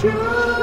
Welcome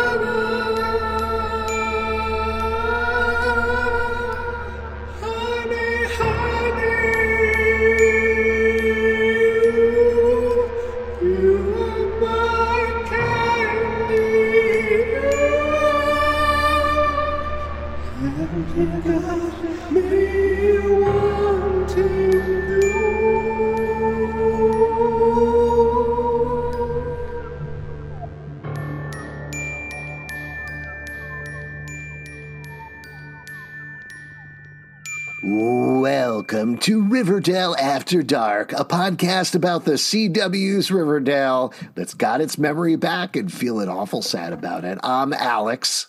After Dark, a podcast about the CW's Riverdale that's got its memory back and feeling awful sad about it. I'm Alex.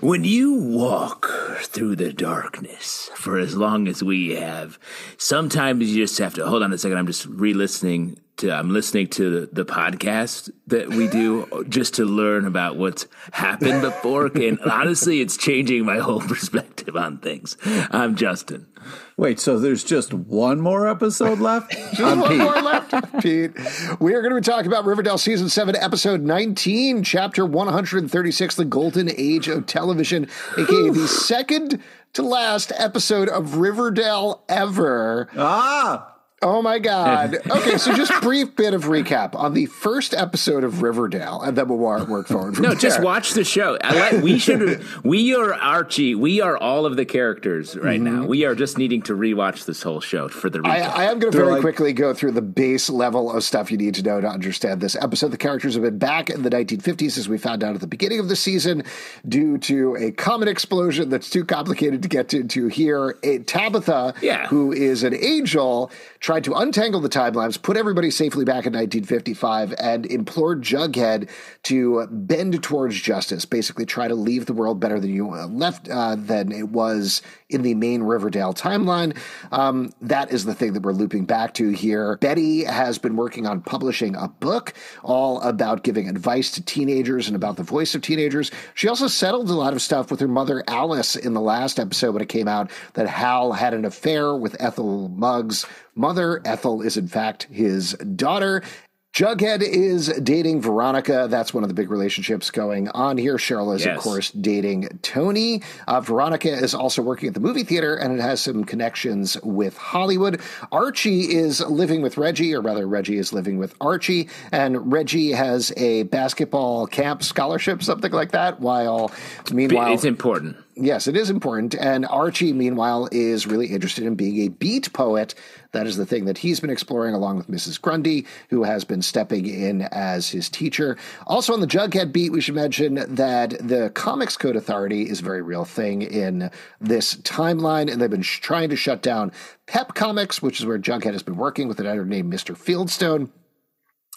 When you walk through the darkness for as long as we have, sometimes you just have to hold on a second. I'm just re listening to, I'm listening to the, the podcast that we do just to learn about what's happened before. And honestly, it's changing my whole perspective on things. I'm Justin. Wait, so there's just one more episode left? Just one more left, Pete. We are going to be talking about Riverdale Season 7, Episode 19, Chapter 136, The Golden Age of Television, aka the second to last episode of Riverdale ever. Ah! Oh my God. Okay, so just brief bit of recap on the first episode of Riverdale, and then we'll work forward. From No, just watch the show. Like, we should. We are Archie. We are all of the characters right now. Mhm. We are just needing to rewatch this whole show for the I, recap. I am going to very like- quickly go through the base level of stuff you need to know to understand this episode. The characters have been back in the 1950s, as we found out at the beginning of the season, due to a comet explosion that's too complicated to get into here. A, Tabitha, Yeah. who is an angel, tried to untangle the timelines, put everybody safely back in 1955, and implored Jughead to bend towards justice. Basically, try to leave the world better than you uh, left uh, than it was in the main Riverdale timeline. Um, that is the thing that we're looping back to here. Betty has been working on publishing a book all about giving advice to teenagers and about the voice of teenagers. She also settled a lot of stuff with her mother Alice in the last episode when it came out that Hal had an affair with Ethel Muggs' mother. Ethel is in fact his daughter. Jughead is dating Veronica. That's one of the big relationships going on here. Cheryl is, of course, dating Toni. Uh, Veronica is also working at the movie theater and it has some connections with Hollywood. Archie is living with Reggie, or rather, Reggie is living with Archie, and Reggie has a basketball camp scholarship, something like that. While meanwhile, it's important. Yes, it is important. And Archie, meanwhile, is really interested in being a beat poet. That is the thing that he's been exploring along with Mrs. Grundy, who has been stepping in as his teacher. Also, on the Jughead beat, we should mention that the Comics Code Authority is a very real thing in this timeline, and they've been sh- trying to shut down Pep Comics, which is where Jughead has been working with an editor named Mr. Fieldstone.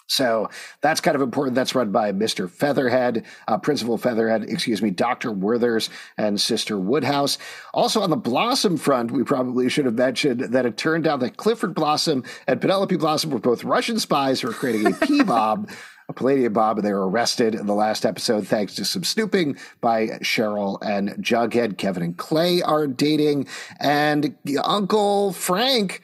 So that's kind of important. That's run by Mr. Featherhead, uh, Principal Featherhead, excuse me, Dr. Werthers and Sister Woodhouse. Also on the Blossom front, we probably should have mentioned that it turned out that Clifford Blossom and Penelope Blossom were both Russian spies who were creating a P-bomb. A Palladium bomb, and they were arrested in the last episode thanks to some snooping by Cheryl and Jughead. Kevin and Clay are dating, and Uncle Frank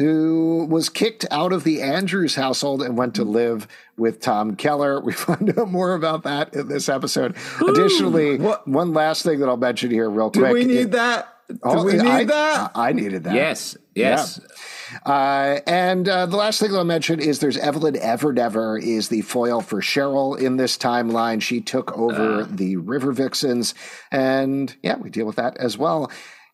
who was kicked out of the Andrews household and went to live with Tom Keller. We find out more about that in this episode. Additionally, What? one last thing that I'll mention here, real quick. Do we need It- that? Do Oh, we need I, that? I needed that. Yes. Yes. Uh, and uh, the last thing that I'll mention is there's Evelyn Evernever is the foil for Cheryl in this timeline. She took over the River Vixens, and yeah, we deal with that as well.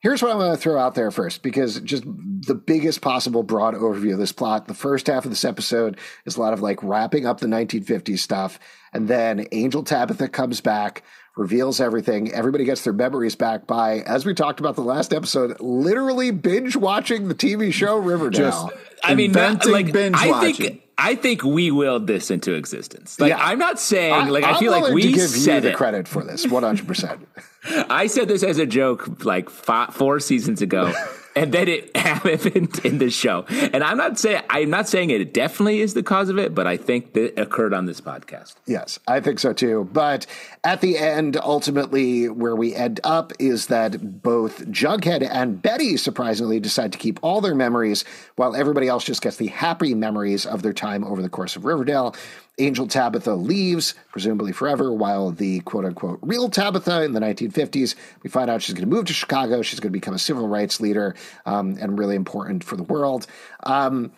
Here's what I'm going to throw out there first, because just the biggest possible broad overview of this plot. The first half of this episode is a lot of like wrapping up the 1950s stuff, and then Angel Tabitha comes back, reveals everything. Everybody gets their memories back by, as we talked about the last episode, literally binge watching the TV show Riverdale. Just I mean, not- like binge I watching. think I think we willed this into existence. Like Yeah. I'm not saying like I, I'm feel like we to give said you the it. credit for this, 100. percent I said this as a joke like five, four seasons ago, and then it happened in the show. And I'm not saying I'm not saying it definitely is the cause of it, but I think that occurred on this podcast. Yes, I think so too. But at the end, ultimately, where we end up is that both Jughead and Betty surprisingly decide to keep all their memories, while everybody else just gets the happy memories of their time over the course of Riverdale. Angel Tabitha leaves, presumably forever, while the quote unquote real Tabitha in the 1950s, we find out she's going to move to Chicago. She's going to become a civil rights leader um, and really important for the world. Um,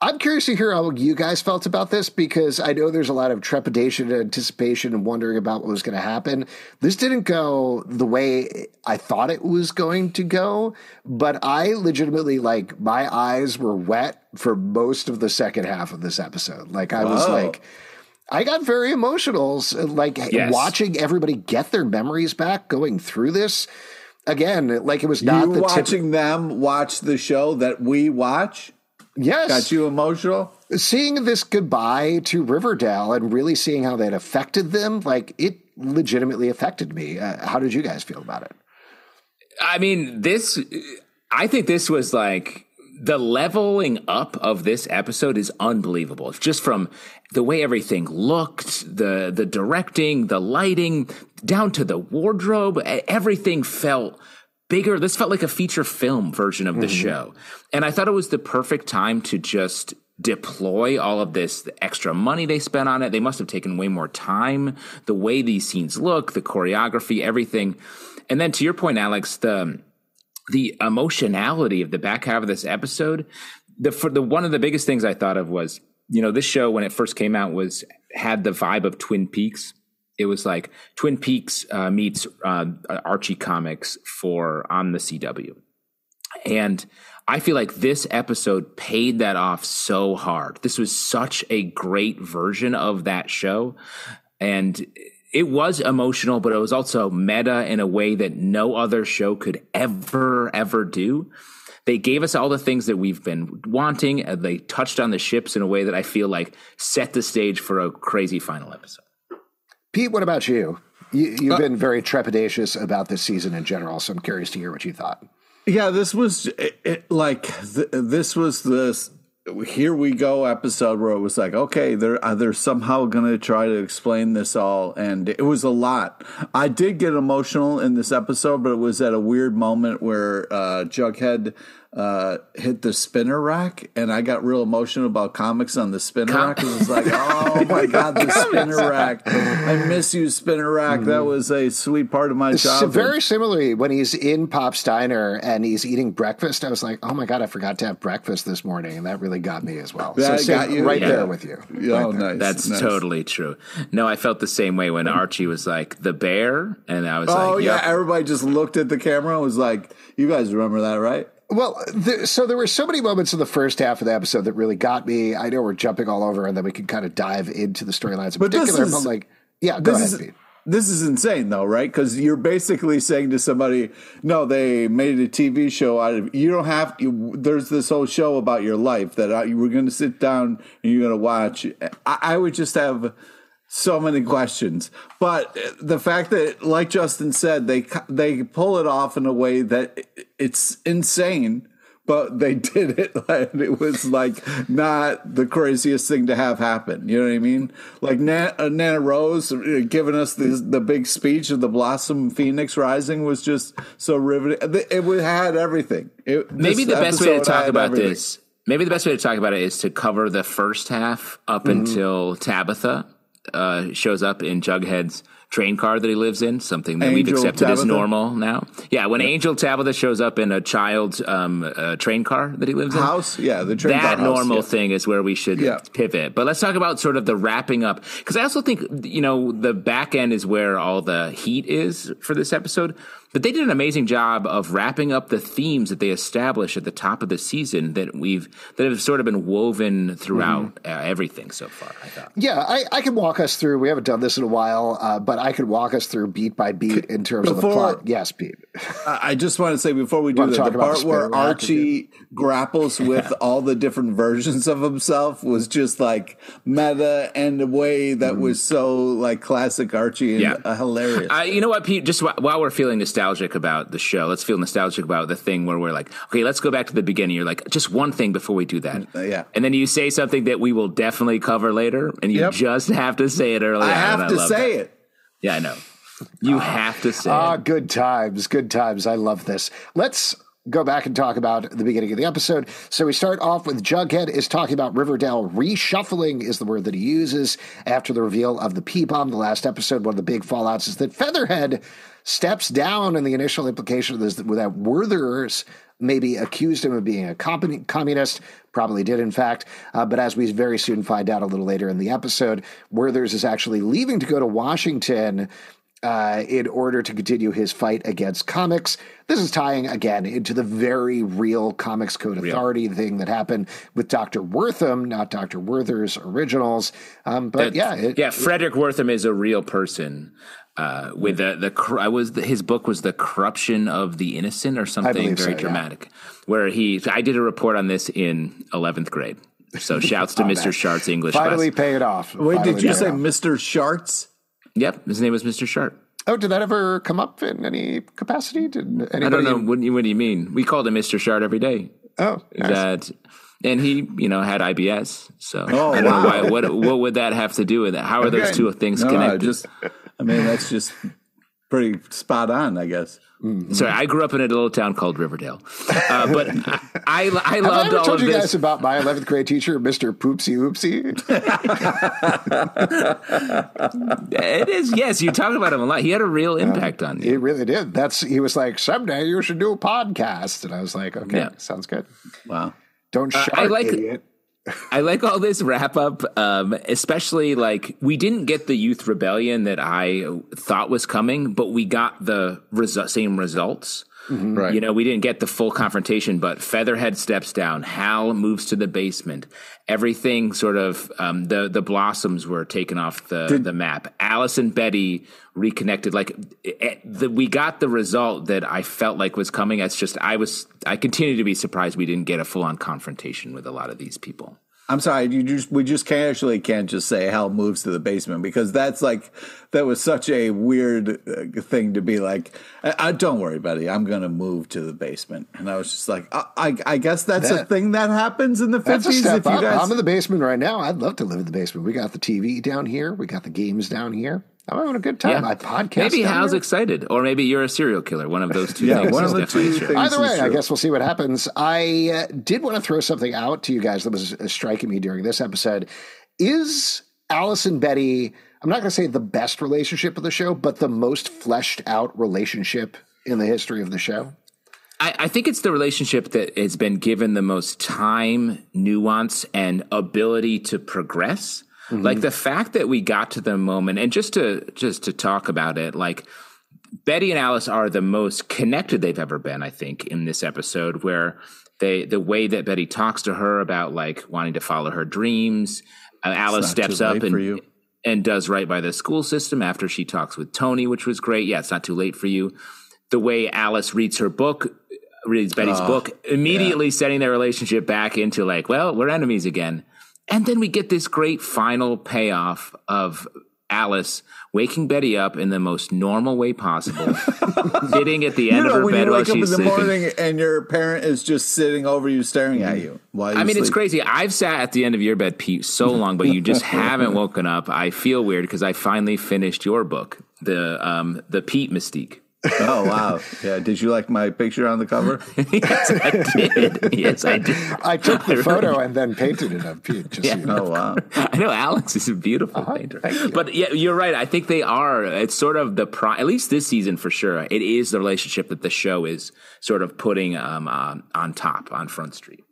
I'm curious to hear how you guys felt about this because I know there's a lot of trepidation and anticipation and wondering about what was going to happen. This didn't go the way I thought it was going to go, but I legitimately like my eyes were wet for most of the second half of this episode. Like I was like I got very emotional like Yes. watching everybody get their memories back going through this. Again, like it was not you the watching tip- them watch the show that we watch Yes. got you emotional. seeing this goodbye to Riverdale and really seeing how that affected them, like it legitimately affected me. Uh, how did you guys feel about it? I mean, this, I think this was like the leveling up of this episode is unbelievable. Just from the way everything looked, the, the directing, the lighting, down to the wardrobe, everything felt bigger. This felt like a feature film version of the mm-hmm. show. And I thought it was the perfect time to just deploy all of this the extra money they spent on it. They must have taken way more time. The way these scenes look, the choreography, everything. And then to your point, Alex, the the emotionality of the back half of this episode, the for the one of the biggest things I thought of was, you know, this show when it first came out was had the vibe of Twin Peaks. It was like Twin Peaks uh, meets uh, Archie comics for on the CW, and I feel like this episode paid that off so hard. This was such a great version of that show, and it was emotional, but it was also meta in a way that no other show could ever, ever do. They gave us all the things that we've been wanting. And they touched on the ships in a way that I feel like set the stage for a crazy final episode. Pete, what about you? you you've been very trepidatious about this season in general, so I'm curious to hear what you thought. Yeah, this was it, it, like th- this was this here we go episode where it was like okay they're uh, they're somehow going to try to explain this all and it was a lot. I did get emotional in this episode, but it was at a weird moment where uh, Jughead uh, hit the spinner rack, and I got real emotional about comics on the spinner Com- rack. It was like, oh my god, the spinner rack! I miss you, spinner rack. That was a sweet part of my So childhood. very similarly, when he's in Pop's diner and he's eating breakfast, I was like, "Oh my god, I forgot to have breakfast this morning, and that really got me as well. That so got you? right Yeah. there with you. oh, Right there. nice. That's nice. totally true. No, I felt the same way when Archie was like the bear, and I was Oh like, oh yeah, yep. everybody just looked at the camera and was like, "You guys remember that, right?" Well, there, so there were so many moments in the first half of the episode that really got me. I know we're jumping all over, and then we can kind of dive into the storylines in But this particular. is- but like, yeah, go This ahead, is Pete. this is insane though, right? Because you're basically saying to somebody, "No, they made a TV show out of you. Don't have you, There's this whole show about your life that I, you were going to sit down and you're going to watch." I, I would just have so many questions, but the fact that, like Justin said, they they pull it off in a way that it's insane. But they did it, and it was like not the craziest thing to have happen. You know what I mean? Like Nana, uh, Nana Rose uh, giving us this, the big speech of the Blossom Phoenix Rising was just so riveting. It, it had everything. It, maybe the best way to talk about everything. this maybe the best way to talk about it is to cover the first half up Mm-hmm. until tabitha uh, shows up in jughead's train car that he lives in something that we've Angel accepted as normal now yeah when angel tabitha shows up in a child's um, uh, train car that he lives in house. Yeah, the train car that house, normal yeah. thing is where we should Yeah. pivot. But let's talk about sort of the wrapping up because I also think you know the back end is where all the heat is for this episode. But they did an amazing job of wrapping up the themes that they established at the top of the season that we've that have sort of been woven throughout Mm-hmm. uh, everything so far. I thought. Yeah, I, I can walk us through. We haven't done this in a while, uh, but I could walk us through beat by beat in terms of the plot. Yes, Pete. I I just want to say before we do that, the part the where Archie grapples with all the different versions of himself was just like meta and a way that was so like classic Archie and Yeah. uh, hilarious. Uh, you know what, Pete? Just wh- while we're feeling nostalgic about the show, let's feel nostalgic about the thing where we're like, okay, let's go back to the beginning. You're like, just one thing before we do that. Uh, yeah. And then you say something that we will definitely cover later, and you Yep. just have to say it early. I have and to say that. it. Yeah, I know. You have to say Ah, it. good times, good times. I love this. Let's go back and talk about the beginning of the episode. So we start off with Jughead is talking about Riverdale reshuffling is the word that he uses after the reveal of the P bomb. The last episode, one of the big fallouts is that Featherhead steps down, and the initial implication of this that Werther's maybe accused him of being a communist, probably did in fact. Uh, but as we very soon find out a little later in the episode, Werther's is actually leaving to go to Washington uh, in order to continue his fight against comics. This is tying again into the very real Comics Code Authority real. thing that happened with Dr. Wertham, not Dr. Werther's originals. Um, but yeah, it, yeah, Frederick Wertham is a real person. Uh, with the the I was the, his book was the corruption of the innocent or something very so, dramatic, yeah. where he I did a report on this in eleventh grade. So shouts to oh, Mr. Shart's English. Finally, class. pay it off. Wait, Finally did you say Mr. Shart's? Yep, his name was Mr. Sharp. Oh, did that ever come up in any capacity? Did anybody? I don't know. What, what do you mean? We called him Mr. Shard every day. Oh, nice. that, and he, you know, had IBS. So oh, I don't wow. know why. What what would that have to do with it? How are okay. those two things no, connected? Just, I mean, that's just pretty spot on, I guess. Mm-hmm. Sorry, I grew up in a little town called Riverdale, uh, but I, I, I loved Have I ever all told of you this. guys about my 11th grade teacher, Mr. Poopsie Oopsie? it is, yes. You talk about him a lot. He had a real impact on you. He really did. That's he was like, someday you should do a podcast, and I was like, okay, yeah. sounds good. Wow, don't uh, I like, idiot. I like all this wrap up, um, especially like we didn't get the youth rebellion that I thought was coming, but we got the resu- same results. Mm-hmm. Right. You know, we didn't get the full confrontation, but Featherhead steps down. Hal moves to the basement. Everything sort of um, the the blossoms were taken off the Did, the map. Alice and Betty reconnected. Like eh, the, we got the result that I felt like was coming. It's just I was I continue to be surprised we didn't get a full on confrontation with a lot of these people. I'm sorry, you just we just casually can't just say Hal moves to the basement because that's like that was such a weird uh, thing to be like. I, I, don't worry, buddy, I'm going to move to the basement, and I was just like, I, I, I guess that's that, a thing that happens in the fifties. If you guys, I'm in the basement right now. I'd love to live in the basement. We got the TV down here. We got the games down here. I'm having a good time. Yeah. I podcast. Maybe Hal's here. excited, or maybe you're a serial killer. One of those two yeah, things. One of the two things Either way, I guess we'll see what happens. I uh, did want to throw something out to you guys that was uh, striking me during this episode. Is Alice and Betty? I'm not going to say the best relationship of the show, but the most fleshed out relationship in the history of the show. I, I think it's the relationship that has been given the most time, nuance, and ability to progress Mm-hmm. Like the fact that we got to the moment and just to just to talk about it, like Betty and Alice are the most connected they've ever been, I think, in this episode where they the way that Betty talks to her about like wanting to follow her dreams. Uh, Alice steps up and and does right by the school system after she talks with Toni, which was great. Yeah, it's not too late for you. The way Alice reads her book, reads Betty's uh, book, immediately yeah. setting their relationship back into like, well, we're enemies again. And then we get this great final payoff of Alice waking Betty up in the most normal way possible, sitting at the end you know, of her when bed you while wake up she's in the sleeping. morning and your parent is just sitting over you, staring at you. While I mean, it's crazy. I've sat at the end of your bed, Pete, so long, but you just haven't woken up. I feel weird because I finally finished your book, the um, the Pete Mystique oh wow! Yeah, did you like my picture on the cover? yes, I did. Yes, I did. I took the photo and then painted it up. Just yeah. So oh wow! I know Alex is a beautiful uh-huh, painter, but yeah, you're right. I think they are. It's sort of the pro- at least this season for sure. It is the relationship that the show is sort of putting um, on, on top on Front Street.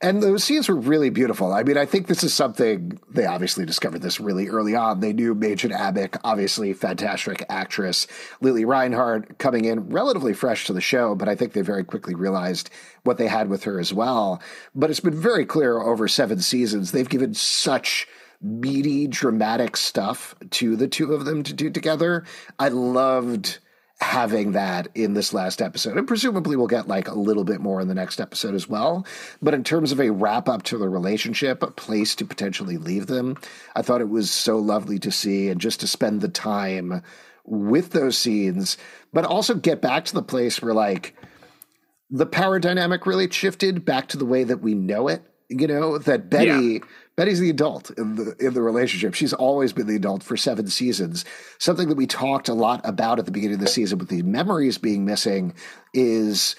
And those scenes were really beautiful. I mean, I think this is something they obviously discovered this really early on. They knew Mädchen Amick, obviously fantastic actress, Lili Reinhart coming in relatively fresh to the show, but I think they very quickly realized what they had with her as well. But it's been very clear over seven seasons they've given such meaty, dramatic stuff to the two of them to do together. I loved having that in this last episode. And presumably we'll get like a little bit more in the next episode as well. But in terms of a wrap up to the relationship, a place to potentially leave them, I thought it was so lovely to see and just to spend the time with those scenes, but also get back to the place where like the power dynamic really shifted back to the way that we know it. You know, that Betty yeah Betty's the adult in the in the relationship. She's always been the adult for seven seasons. Something that we talked a lot about at the beginning of the season with the memories being missing is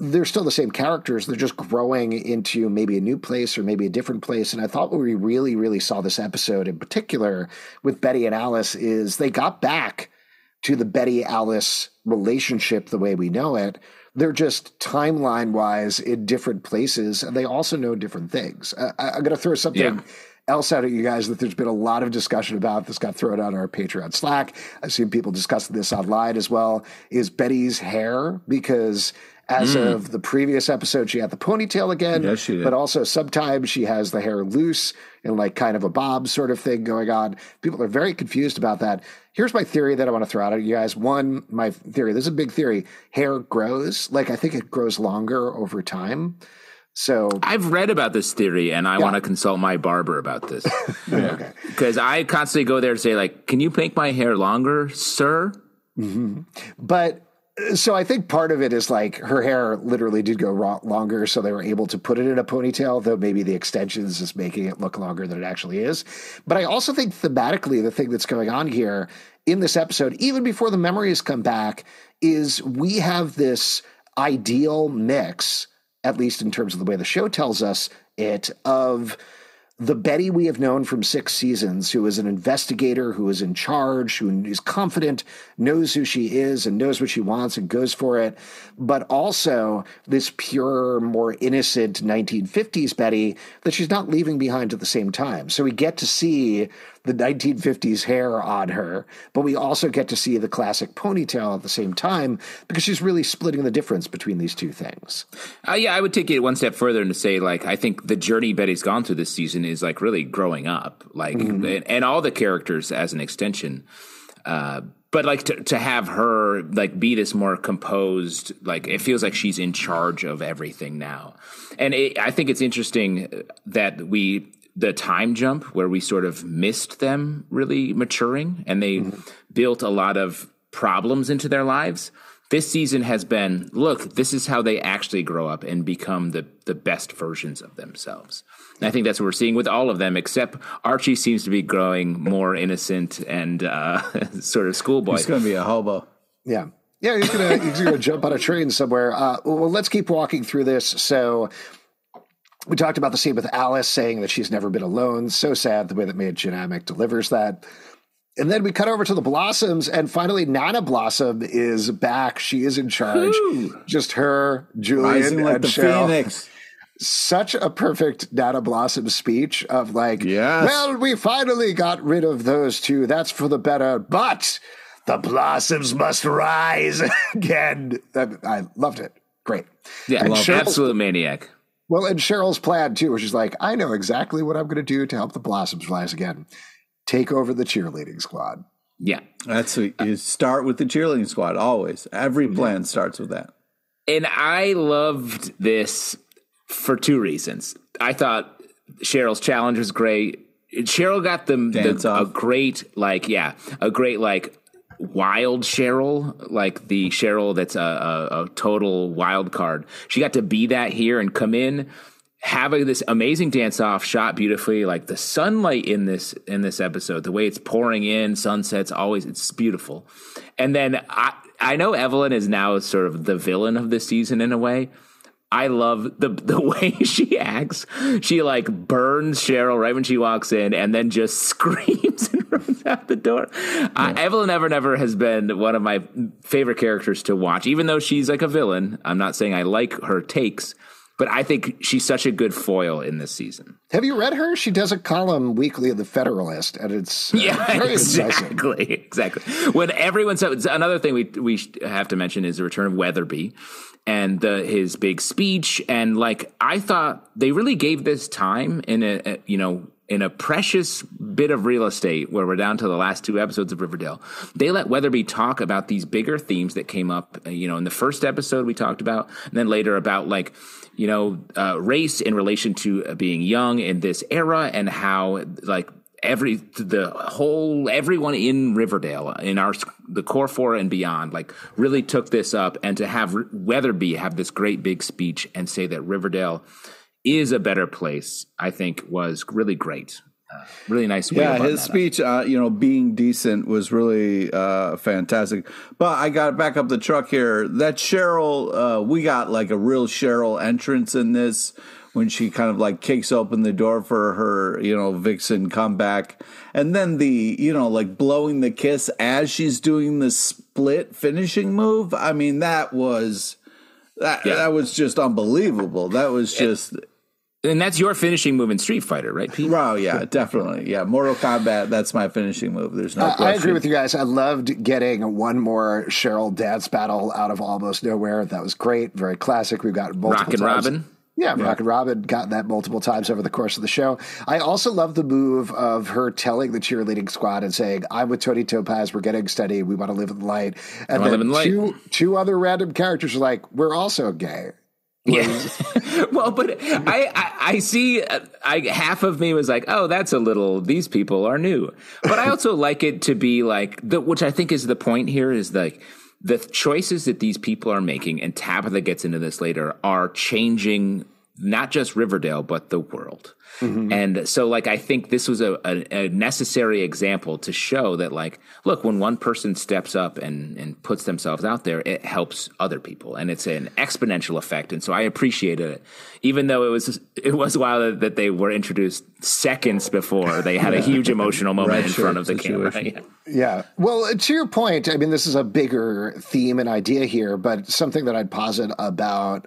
they're still the same characters. They're just growing into maybe a new place or maybe a different place. And I thought what we really, really saw this episode in particular with Betty and Alice is they got back to the Betty Alice relationship the way we know it. They're just timeline wise in different places, and they also know different things. I, am going to throw something. Yeah else out at you guys that there's been a lot of discussion about. This got thrown on our Patreon Slack. I've seen people discussing this online as well. Is Betty's hair because as mm. of the previous episode, she had the ponytail again. Yes, she did. But also sometimes she has the hair loose and like kind of a bob sort of thing going on. People are very confused about that. Here's my theory that I want to throw out at you guys. One, my theory, this is a big theory. Hair grows. Like I think it grows longer over time. So I've read about this theory and I yeah. want to consult my barber about this. okay. Because I constantly go there and say, like, can you make my hair longer, sir? Mm-hmm. But so I think part of it is like her hair literally did go longer, so they were able to put it in a ponytail. Though maybe the extensions is making it look longer than it actually is. But I also think thematically, the thing that's going on here in this episode, even before the memories come back, is we have this ideal mix, at least in terms of the way the show tells us it, of the Betty we have known from six seasons, who is an investigator, who is in charge, who is confident, knows who she is, and knows what she wants and goes for it, but also this pure, more innocent 1950s Betty that she's not leaving behind at the same time. So we get to see the 1950s hair on her, but we also get to see the classic ponytail at the same time because she's really splitting the difference between these two things. Uh, yeah, I would take it one step further and to say, like, I think the journey Betty's gone through this season is like really growing up, like, mm-hmm. and, and, all the characters as an extension. Uh, but like to, to have her like be this more composed like it feels like she's in charge of everything now and it, i think it's interesting that we the time jump where we sort of missed them really maturing and they mm-hmm. built a lot of problems into their lives. This season has been look, this is how they actually grow up and become the, the best versions of themselves. And I think that's what we're seeing with all of them, except Archie seems to be growing more innocent and uh, sort of schoolboy. He's going to be a hobo. Yeah. Yeah, he's gonna he's gonna jump on a train somewhere. Uh, well, let's keep walking through this. So, we talked about the scene with Alice saying that she's never been alone. So sad the way that Maid Amick delivers that. And then we cut over to the Blossoms, and finally Nana Blossom is back. She is in charge. Ooh. Just her, Julian, like and the Cheryl. Phoenix. Such a perfect Nana Blossom speech of like, yes. well, we finally got rid of those two. That's for the better. But the Blossoms must rise again. I loved it. Great. Yeah, absolute maniac. Well, and Cheryl's plan too, which is like, I know exactly what I'm going to do to help the Blossoms rise again. Take over the cheerleading squad. Yeah, that's what uh, you start with the cheerleading squad always. Every plan yeah. starts with that. And I loved this for two reasons. I thought Cheryl's challenge was great. Cheryl got them the, a great like yeah a great like wild Cheryl, like the Cheryl that's a, a, a, total wild card. She got to be that here and come in, have a, this amazing dance off, shot beautifully. Like the sunlight in this in this episode, the way it's pouring in, sunsets, always it's beautiful. And then I I know Evelyn is now sort of the villain of this season in a way. I love the the way she acts. She like burns Cheryl right when she walks in, and then just screams runs out the door. Yeah. Uh, Evelyn Evernever has been one of my favorite characters to watch, even though she's like a villain. I'm not saying I like her takes, but I think she's such a good foil in this season. Have you read her? She does a column weekly in the Federalist, and it's uh, yeah, exactly, exactly. When everyone so another thing we we have to mention is the return of Weatherby and the, his big speech and like I thought they really gave this time in a, a, you know in a precious bit of real estate where we're down to the last two episodes of Riverdale. They let Weatherby talk about these bigger themes that came up, uh, you know, in the first episode we talked about, and then later about like you know uh, race in relation to uh, being young in this era and how like every the whole everyone in Riverdale in our the core four and beyond like really took this up and to have Weatherby have this great big speech and say that Riverdale is a better place I think was really great really nice. way Yeah, his speech, uh, you know, being decent was really uh, fantastic. But I got back up the truck here. That Cheryl, uh, we got like a real Cheryl entrance in this when she kind of like kicks open the door for her, you know, Vixen comeback. And then the, you know, like blowing the kiss as she's doing the split finishing move. I mean, that was. That, Yeah. that was just unbelievable. That was just and that's your finishing move in Street Fighter, right, Pete? Wow, yeah, definitely. Yeah, Mortal Kombat, that's my finishing move. There's no I- question. I agree with you guys. I loved getting one more Cheryl dance battle out of almost nowhere. That was great, very classic. We've got multiple Rockin' times. Robin? Yeah, Rockin' Robin got that multiple times over the course of the show. I also love the move of her telling the cheerleading squad and saying, "I'm with Toni Topaz. We're getting steady. We want to live in the light." And then live in the light. two two other random characters are like, "We're also gay." Yeah. well, but I, I, I see. I half of me was like, oh, that's a little. These people are new, but I also like it to be like the, which I think is the point here is like the choices that these people are making, and Tabitha gets into this later, are changing not just Riverdale but the world. Mm-hmm. And so, like, I think this was a, a, a necessary example to show that, like, look, when one person steps up and, and puts themselves out there, it helps other people, and it's an exponential effect. And so, I appreciated it, even though it was it was while that, they were introduced seconds before they had a huge emotional moment in front of the camera. Yeah. Yeah. Well, to your point, I mean, this is a bigger theme and idea here, but something that I'd posit about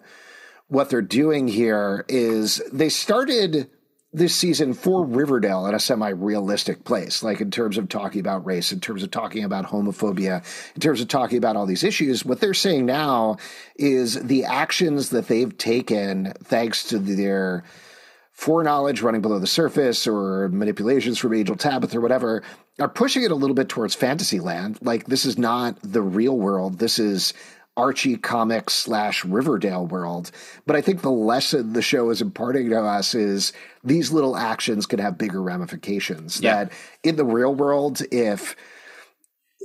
what they're doing here is they started this season for Riverdale in a semi realistic place, like in terms of talking about race, in terms of talking about homophobia, in terms of talking about all these issues. What they're saying now is the actions that they've taken thanks to their foreknowledge running below the surface or manipulations from Angel Tabitha or whatever are pushing it a little bit towards fantasy land. Like this is not the real world. This is Archie comics slash Riverdale world. But I think the lesson the show is imparting to us is these little actions can have bigger ramifications. Yeah. That in the real world, if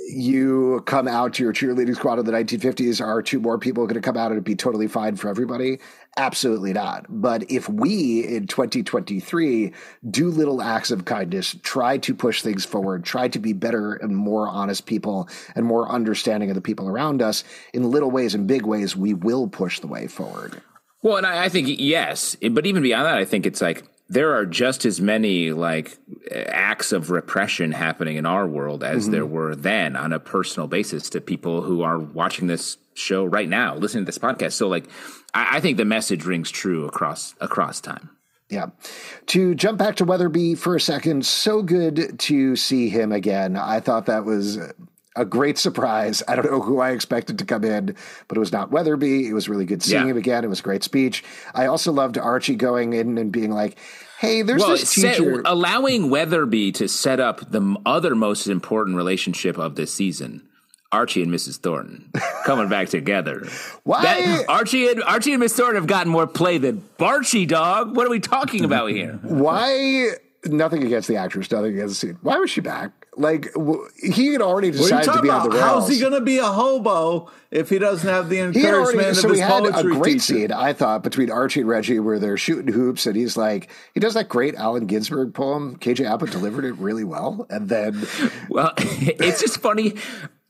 you come out to your cheerleading squad in the 1950s, are two more people going to come out and be totally fine for everybody? Absolutely not. But if we in 2023 do little acts of kindness, try to push things forward, try to be better and more honest people and more understanding of the people around us in little ways and big ways, we will push the way forward. Well, and I, I think yes, but even beyond that, I think it's like there are just as many like acts of repression happening in our world as mm-hmm. there were then on a personal basis to people who are watching this show right now, listening to this podcast. So, like, I, I think the message rings true across across time. Yeah. To jump back to Weatherby for a second, so good to see him again. I thought that was a great surprise. I don't know who I expected to come in, but it was not Weatherby. It was really good seeing Yeah. him again. It was a great speech. I also loved Archie going in and being like, hey, there's Well, this set- teacher. allowing Weatherby to set up the other most important relationship of this season. Archie and Mrs. Thornton coming back together. Why- That, Archie and Archie and Miss Thornton have gotten more play than Barchie, dog. What are we talking about here? Why? Nothing against the actress, nothing against the scene. Why was she back? Like, he had already What decided to talking be on about? the rails. How's he going to be a hobo if he doesn't have the He encouragement already, of so his we had a great teacher? scene, I thought, between Archie and Reggie where they're shooting hoops, and he's like, he does that great Allen Ginsberg poem. KJ Apa delivered it really well, and then Well, it's just funny.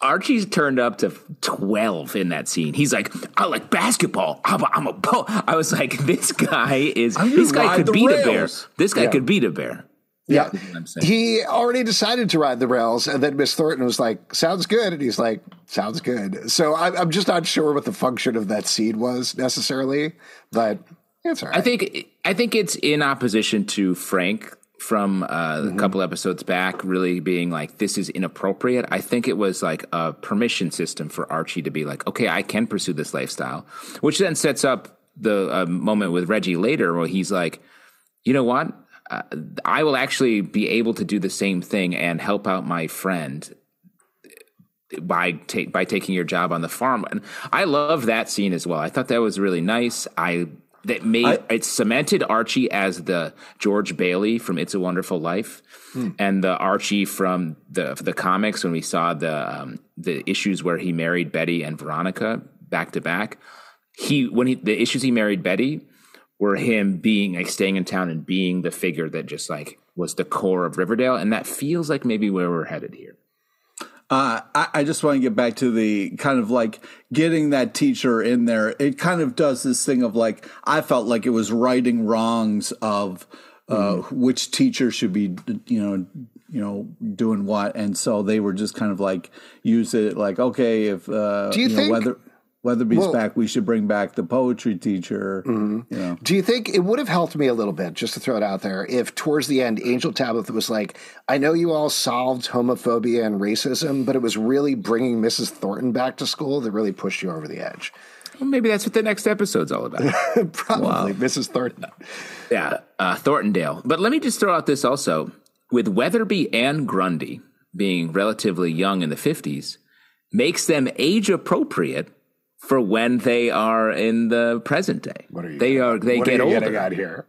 Archie's turned up to 12 in that scene. He's like, I like basketball. I'm a, I'm a po-" I was like, this guy is, this guy could the beat a bear. This guy Yeah. could beat a bear. yeah, I'm saying. he already decided to ride the rails, and then Miss Thornton was like, "Sounds good," and he's like, "Sounds good." So I'm, I'm just not sure what the function of that scene was necessarily, but it's all right. I think I think it's in opposition to Frank from uh, a couple episodes back, really being like, "This is inappropriate." I think it was like a permission system for Archie to be like, "Okay, I can pursue this lifestyle," which then sets up the uh, moment with Reggie later, where he's like, "You know what? Uh, I will actually be able to do the same thing and help out my friend." By by taking your job on the farm, and I love that scene as well. I thought that was really nice. I that made I- it cemented Archie as the George Bailey from It's a Wonderful Life, and the Archie from the the comics when we saw the um, the issues where he married Betty and Veronica back to back. He when he the issues he married Betty were him being like staying in town and being the figure that just like was the core of Riverdale, and that feels like maybe where we're headed here. Uh, I, I, just want to get back to the kind of like getting that teacher in there. It kind of does this thing of like I felt like it was righting wrongs of uh, mm-hmm. which teacher should be, you know, you know, doing what, and so they were just kind of like use it like okay, if uh, do you, you think know, whether Weatherby's well, back. We should bring back the poetry teacher. Mm-hmm. You know. Do you think it would have helped me a little bit, just to throw it out there, if towards the end Angel Tabitha was like, "I know you all solved homophobia and racism, but it was really bringing Mrs. Thornton back to school that really pushed you over the edge." Well, maybe that's what the next episode's all about. Probably wow. Mrs. Thornton. Yeah, uh, Thorntondale. But let me just throw out this also: with Weatherby and Grundy being relatively young in the fifties, makes them age appropriate for when they are in the present day. What are you? They are. They get are older. Out here.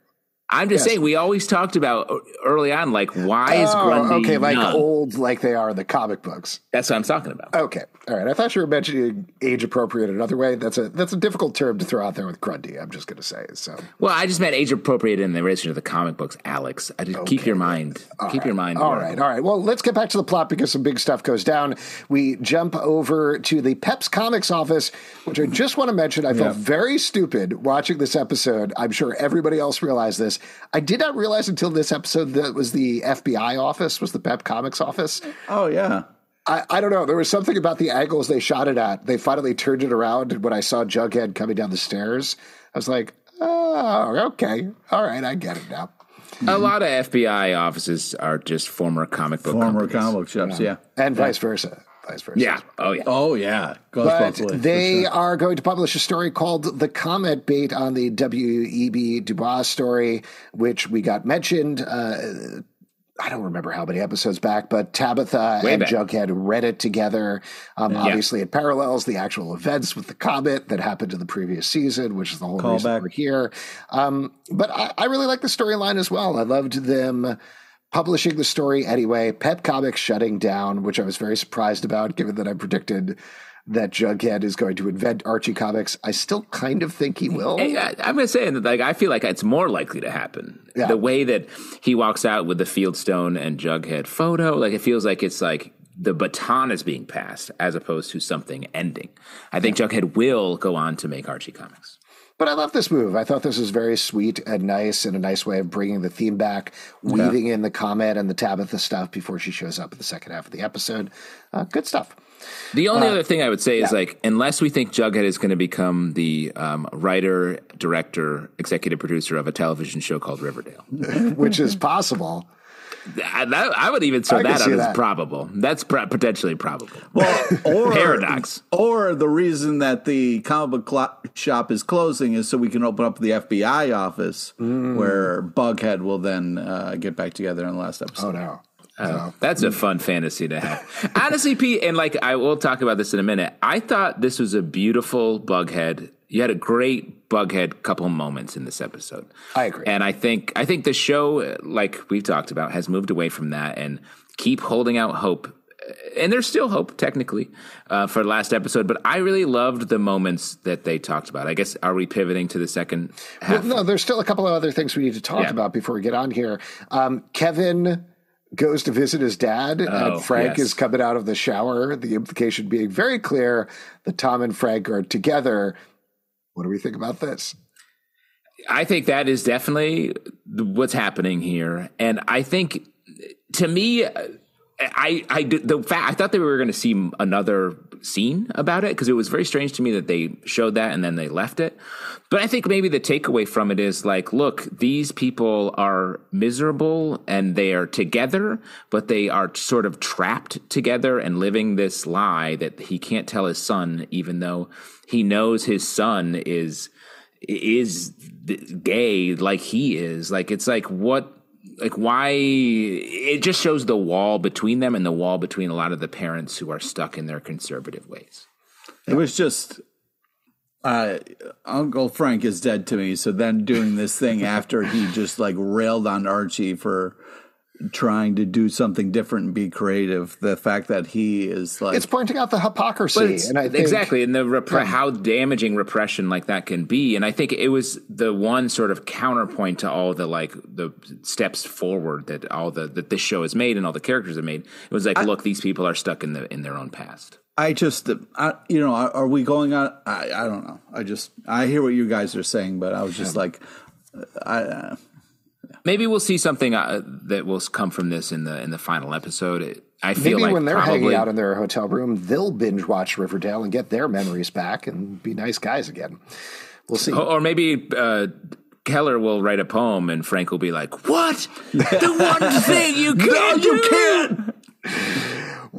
I'm just yes. saying. We always talked about early on, like why is oh, Grundy okay, like young? old, like they are in the comic books. That's what I'm talking about. Okay, all right. I thought you were mentioning age appropriate another way. That's a that's a difficult term to throw out there with Grundy. I'm just going to say so. Well, I just meant age appropriate in the relation to the comic books, Alex. I just okay. keep your mind. All keep right. your mind. All right, all right. Well, let's get back to the plot because some big stuff goes down. We jump over to the Peps Comics office, which I just want to mention. I felt very stupid watching this episode. I'm sure everybody else realized this. I did not realize until this episode that was the FBI office, was the Pep Comics office. Oh yeah. I, I don't know. There was something about the angles they shot it at. They finally turned it around when I saw Jughead coming down the stairs. I was like, oh, okay. All right, I get it now. A lot of FBI offices are just former comic book former companies. comic book shops, yeah, yeah. and vice versa. Vice versa. Yeah. Oh yeah. Oh yeah. Goes but they sure. are going to publish a story called "The Comet Bait" on the W.E.B. Du Bois story, which we got mentioned. Uh, I don't remember how many episodes back, but Tabitha Way and back. Jughead read it together. Um, yeah. Obviously, it parallels the actual events with the comet that happened in the previous season, which is the whole Call reason back. we're here. Um, but I, I, really like the storyline as well. I loved them publishing the story anyway. Pep Comics shutting down, which I was very surprised about, given that I predicted that Jughead is going to invent Archie comics. I still kind of think he will. Hey, I, am going to say that like I feel like it's more likely to happen. Yeah. The way that he walks out with the Fieldstone and Jughead photo, like it feels like it's like the baton is being passed as opposed to something ending. I think yeah. Jughead will go on to make Archie comics. But I love this move. I thought this was very sweet and nice and a nice way of bringing the theme back, weaving yeah. in the comet and the Tabitha stuff before she shows up in the second half of the episode. Uh, good stuff. The only uh, other thing I would say is like, unless we think Jughead is going to become the um, writer, director, executive producer of a television show called Riverdale, which is possible. I, that, I would even throw that out as probable. That's pr- potentially probable. Well, or paradox, or the reason that the comic book cl- shop is closing is so we can open up the FBI office, mm. where Bughead will then uh, get back together in the last episode. Oh no! Oh, that's a fun fantasy to have. Honestly, Pete, and like I will talk about this in a minute. I thought this was a beautiful Bughead. You had a great Bughead couple moments in this episode. I agree, and I think I think the show, like we've talked about, has moved away from that and keep holding out hope. And there's still hope, technically, uh, for the last episode. But I really loved the moments that they talked about. I guess are we pivoting to the second half? Well, no, there's still a couple of other things we need to talk yeah. about before we get on here. Um, Kevin goes to visit his dad, oh, and Frank yes. is coming out of the shower. The implication being very clear that Tom and Frank are together. What do we think about this? I think that is definitely what's happening here, and I think to me, I I the fact I thought that we were going to see another scene about it because it was very strange to me that they showed that and then they left it. But I think maybe the takeaway from it is like, look, these people are miserable and they are together, but they are sort of trapped together and living this lie that he can't tell his son, even though he knows his son is is gay like he is. Like it's like what like why it just shows the wall between them and the wall between a lot of the parents who are stuck in their conservative ways. It was just uh, Uncle Frank is dead to me. So then doing this thing after he just like railed on Archie for trying to do something different and be creative. The fact that he is like it's pointing out the hypocrisy, and I think, exactly, and the repre- how damaging repression like that can be. And I think it was the one sort of counterpoint to all the like the steps forward that all the that this show has made and all the characters have made. It was like, look, these people are stuck in the in their own past. I just, I, you know, are, are we going on? I, I don't know. I just, I hear what you guys are saying, but I was just like, I, uh, Maybe we'll see something uh, that will come from this in the in the final episode. It- I feel maybe like when they're probably, hanging out in their hotel room, they'll binge watch Riverdale and get their memories back and be nice guys again. We'll see. or, maybe uh, Keller will write a poem and Frank will be like, "What? The one thing you can't you do." can't.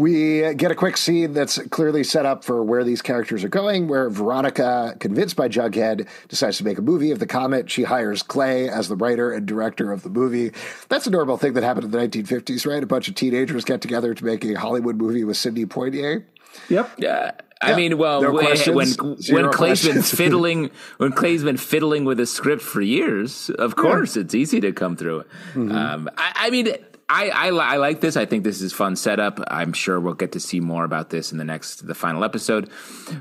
We get a quick scene that's clearly set up for where these characters are going, where Veronica, convinced by Jughead, decides to make a movie of the comet. She hires Clay as the writer and director of the movie. That's a normal thing that happened in the 1950s, right? A bunch of teenagers get together to make a Hollywood movie with Sidney Poitier. Yep. Yeah. I Yeah. mean, well, No when when, when Clay's been fiddling, when Clay's been fiddling with a script for years, of course, it's easy to come through. Mm-hmm. Um, I, I mean, I, I I like this. I think this is fun setup. I'm sure we'll get to see more about this in the next, the final episode.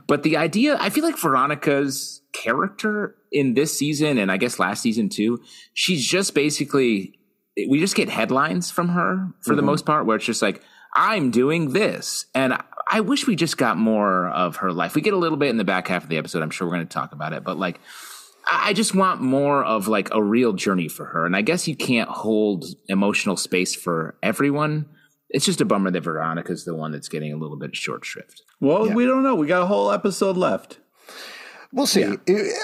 But the idea, I feel like Veronica's character in this season, and I guess last season too, she's just basically we just get headlines from her for Mm-hmm. the most part, where it's just like, I'm doing this. And I- I wish we just got more of her life. We get a little bit in the back half of the episode. I'm sure we're going to talk about it, but like, I I just want more of like a real journey for her. And I guess you can't hold emotional space for everyone. It's just a bummer that Veronica's the one that's getting a little bit short shrift. Well, we don't know. We got a whole episode left. We'll see.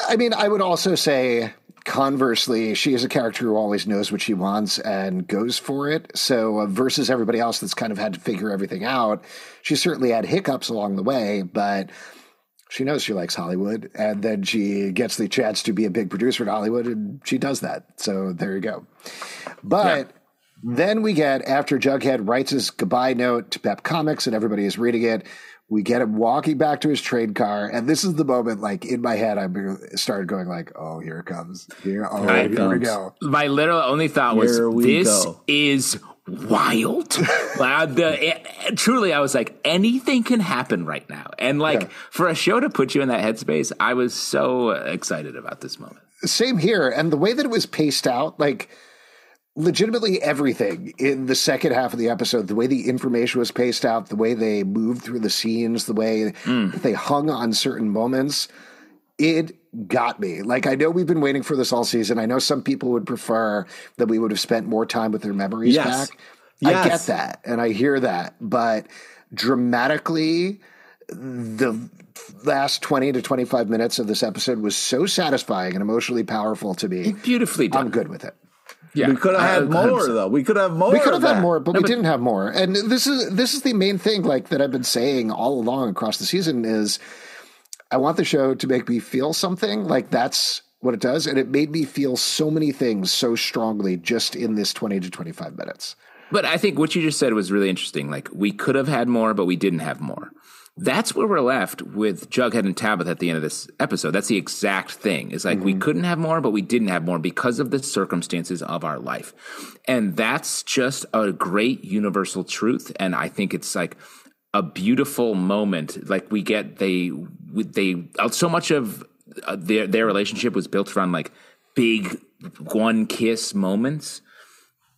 I mean, I would also say, conversely, she is a character who always knows what she wants and goes for it. So, uh, versus everybody else that's kind of had to figure everything out, she certainly had hiccups along the way, but she knows she likes Hollywood. And then she gets the chance to be a big producer in Hollywood, and she does that. So, there you go. But. Then we get, after Jughead writes his goodbye note to Pep Comics and everybody is reading it, we get him walking back to his train car. And this is the moment, like, in my head, I started going like, oh, here it comes. Here, oh, Here here it we go. My literal only thought was, Here we this go. is wild. Wow, the, it- truly, I was like, anything can happen right now. And like, Yeah. for a show to put you in that headspace, I was so excited about this moment. Same here. And the way that it was paced out, like, legitimately everything in the second half of the episode, the way the information was paced out, the way they moved through the scenes, the way hmm. they hung on certain moments, it got me. Like, I know we've been waiting for this all season. I know some people would prefer that we would have spent more time with their memories Yes. back. I get that and I hear that. But dramatically, the last 20 to 25 minutes of this episode was so satisfying and emotionally powerful to me. Beautifully done. I'm good with it. Yeah. We could have had more, though. We could have more. We could have had more, but we didn't have more. And this is this is the main thing, like that I've been saying all along across the season is I want the show to make me feel something. Like that's what it does, and it made me feel so many things so strongly just in this twenty to twenty five minutes. But I think what you just said was really interesting. Like we could have had more, but we didn't have more. That's where we're left with Jughead and Tabitha at the end of this episode. That's the exact thing. It's like we mm-hmm. couldn't have more, but we didn't have more because of the circumstances of our life. And that's just a great universal truth. And I think it's like a beautiful moment. Like we get, they, they, so much of uh, their, their relationship was built around like big one kiss moments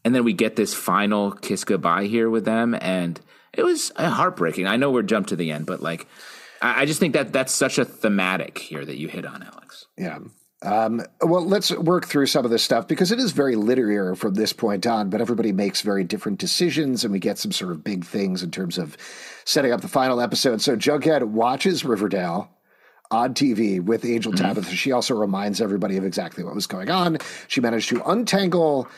and then we get this final kiss goodbye here with them and it was uh, heartbreaking i know we're jumped to the end but like i, I just think that that's such a thematic here that you hit on alex Yeah. Um, well, let's work through some of this stuff because it is very linear from this point on, but everybody makes very different decisions and we get some sort of big things in terms of setting up the final episode. So Jughead watches Riverdale on TV with Angel mm-hmm. Tabitha. She also reminds everybody of exactly what was going on. She managed to untangle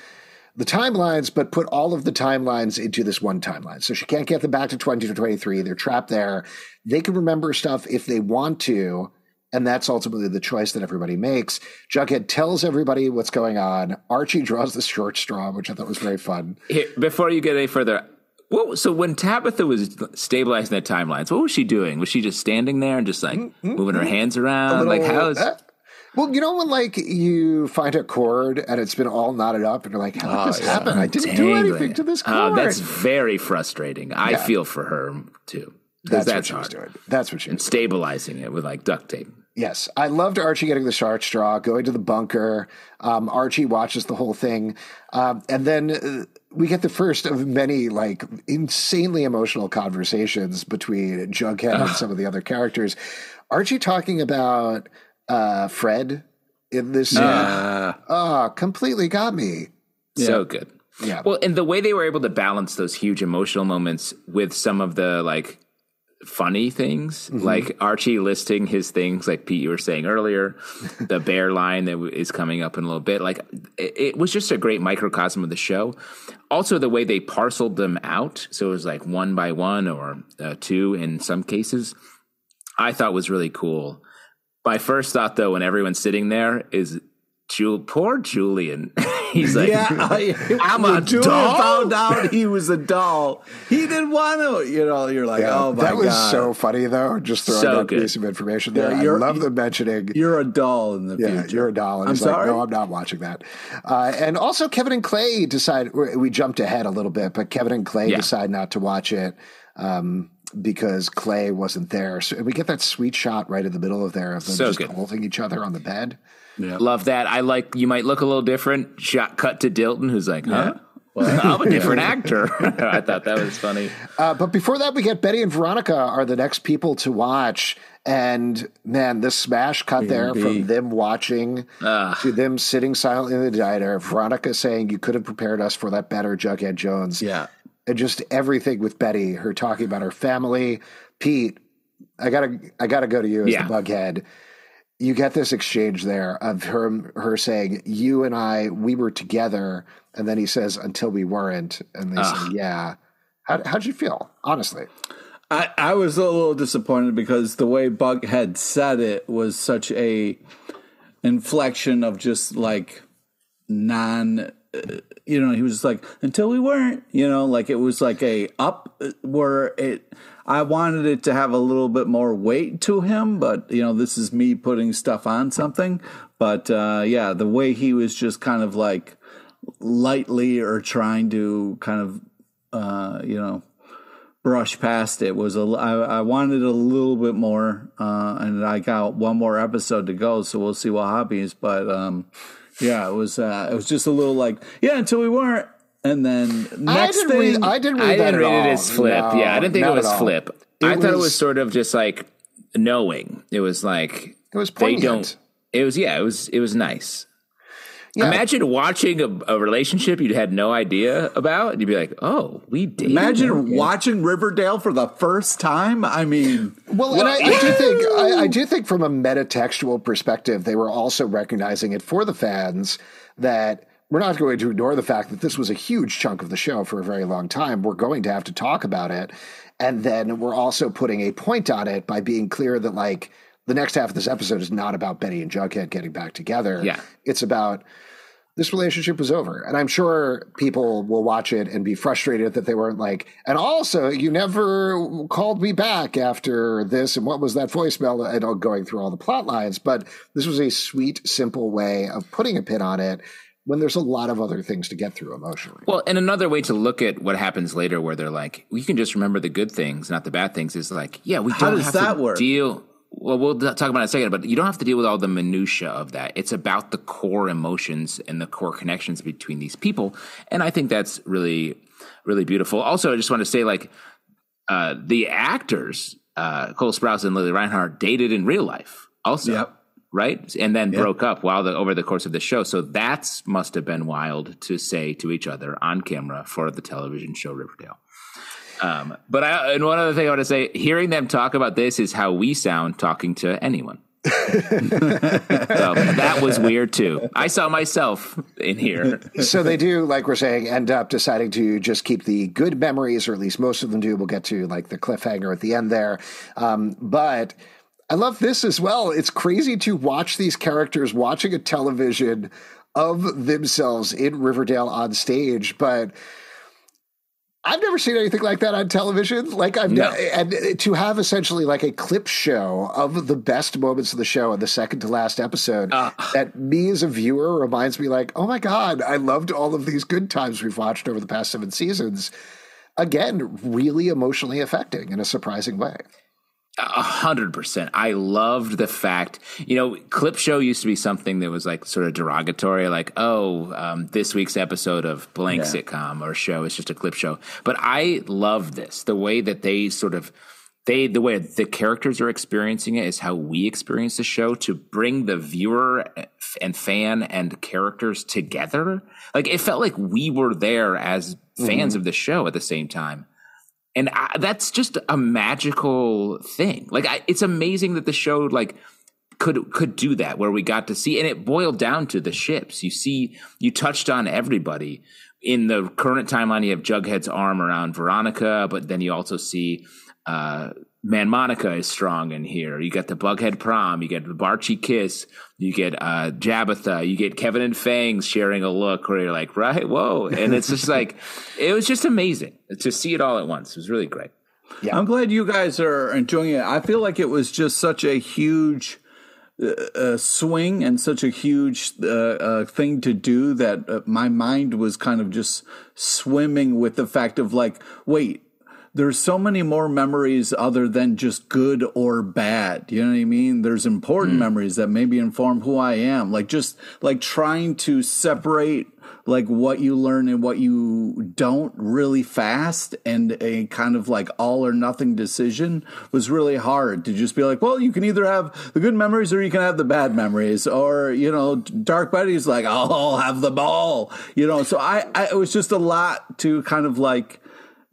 the timelines, but put all of the timelines into this one timeline. So she can't get them back to 20 to 23. They're trapped there. They can remember stuff if they want to. And that's ultimately the choice that everybody makes. Jughead tells everybody what's going on. Archie draws the short straw, which I thought was very fun. here, before you get any further what, so when tabitha was stabilizing the timelines what was she doing was she just standing there and just like moving her hands around like how's uh, Well, you know when like you find a cord and it's been all knotted up, and you're like, "How did this yeah. happen? I didn't do Dangling. anything to this Uh, cord." that's very frustrating. I Yeah. feel for her too. 'Cause that's, what that's she was doing. That's what she And was. stabilizing it with like duct tape. Yes, I loved Archie getting the shark straw, going to the bunker. Um, Archie watches the whole thing, um, and then uh, we get the first of many like insanely emotional conversations between Jughead and some of the other characters. Archie talking about uh, Fred in this scene, Uh, oh, completely got me. So good. Yeah. Well, and the way they were able to balance those huge emotional moments with some of the like funny things, Mm-hmm. like Archie listing his things, like Pete, you were saying earlier, the bear line that is coming up in a little bit. Like it, it was just a great microcosm of the show. Also, the way they parceled them out, so it was like one by one or uh, two in some cases, I thought was really cool. My first thought, though, when everyone's sitting there, is Jul- poor Julian. He's like, yeah, I, I'm when a Julian doll? found out he was a doll. He didn't want to. You know, you're like, Yeah, oh my god. that was so funny though. Just throwing So that good. piece of information there. Yeah, I you're- love the mentioning you're a doll in the Yeah, future. you're a doll. And I'm he's like, sorry. no, I'm not watching that. Uh, and also, Kevin and Clay decide. we we jumped ahead a little bit, but Kevin and Clay Yeah. decide not to watch it um, because Clay wasn't there. So we get that sweet shot right in the middle of there of them So just good. holding each other on the bed. Love that. I like you might look a little different. Shot cut to Dilton, who's like, huh? I'm a different actor. I thought that was funny. Uh, but before that, we get Betty and Veronica are the next people to watch. And man, the smash cut there from them watching to them sitting silently in the diner. Veronica saying, You could have prepared us for that better, Jughead Jones. Yeah, and just everything with Betty, her talking about her family. Pete, I gotta, I gotta go to you as Yeah. the bughead. You get this exchange there of her, her saying, "You and I, we were together," and then he says, "Until we weren't," and they say, "Yeah." How, how'd you feel, honestly? I, I was a little disappointed because the way Bug had said it was such a inflection of just like non uh, you know he was like until we weren't you know like it was like a up uh, where it i wanted it to have a little bit more weight to him but you know this is me putting stuff on something. But uh yeah the way he was just kind of like lightly or trying to kind of uh you know brush past it was a I, I wanted a little bit more uh and i got one more episode to go so we'll see what happens but um yeah it was uh it was just a little like yeah until we weren't and then next I didn't thing read, I didn't read I didn't at read all. it as flip. No, yeah, I didn't think it was flip. It I thought it was- was sort of just like knowing. It was like It was they poignant. don't. It was yeah. It was it was nice. Yeah. Imagine watching a, a relationship you had no idea about, and you'd be like, "Oh, we did." imagine watching riverdale for the first time i mean Well, and I, I do think I, I do think from a metatextual perspective, they were also recognizing it for the fans that we're not going to ignore the fact that this was a huge chunk of the show for a very long time. We're going to have to talk about it, and then we're also putting a point on it by being clear that like the next half of this episode is not about Betty and Jughead getting back together. Yeah. it's about this relationship was over. And I'm sure people will watch it and be frustrated that they weren't like, and also, you never called me back after this. And what was that voicemail? And going through all the plot lines. But this was a sweet, simple way of putting a pin on it when there's a lot of other things to get through emotionally. Well, and another way to look at what happens later, where they're like, "We can just remember the good things, not the bad things," is like, yeah, we How don't does have that to work? deal. Well, we'll talk about it in a second, but you don't have to deal with all the minutia of that. It's about the core emotions and the core connections between these people, and I think that's really, really beautiful. Also, I just want to say, like, uh, the actors, uh, Cole Sprouse and Lili Reinhart, dated in real life, also. Yep. Right, and then broke up while the over the course of the show. So that's must have been wild to say to each other on camera for the television show Riverdale. Um, but I, and one other thing I want to say, hearing them talk about this is how we sound talking to anyone. so that was weird too. I saw myself in here. so they do, like we're saying, end up deciding to just keep the good memories, or at least most of them do. We'll get to like the cliffhanger at the end there. Um, but I love this as well. It's crazy to watch these characters watching a television of themselves in Riverdale on stage, but I've never seen anything like that on television. Like I've No. ne- and to have essentially like a clip show of the best moments of the show in the second to last episode Uh. that me as a viewer reminds me like, oh my god, I loved all of these good times we've watched over the past seven seasons. Again, really emotionally affecting in a surprising way. A hundred percent. I loved the fact, you know, clip show used to be something that was like sort of derogatory, like, oh, um, this week's episode of blank Yeah. sitcom or show is just a clip show. But I love this. The way that they sort of they the way the characters are experiencing it is how we experience the show to bring the viewer and fan and characters together. Like it felt like we were there as fans of the show at the same time and I, that's just a magical thing. Like I, it's amazing that the show like could could do that where we got to see and it boiled down to the ships. You see you touched on everybody. In the current timeline you have Jughead's arm around Veronica, but then you also see uh Man Monica is strong in here. You got the Bughead prom, you get the Barchie kiss, you get uh Jabitha, you get Kevin and Fangs sharing a look where you're like, right, whoa. And it's just like it was just amazing to see it all at once. It was really great. Yeah. I'm glad you guys are enjoying it. I feel like it was just such a huge uh, uh, swing and such a huge uh, uh, thing to do that uh, my mind was kind of just swimming with the fact of like, wait, there's so many more memories other than just good or bad. You know what I mean? There's important hmm. memories that maybe inform who I am. Like just like trying to separate like what you learn and what you don't really fast and a kind of like all or nothing decision was really hard to just be like, well, you can either have the good memories or you can have the bad memories. Or, you know, Dark Betty's like, I'll have the ball, you know. So I, I it was just a lot to kind of like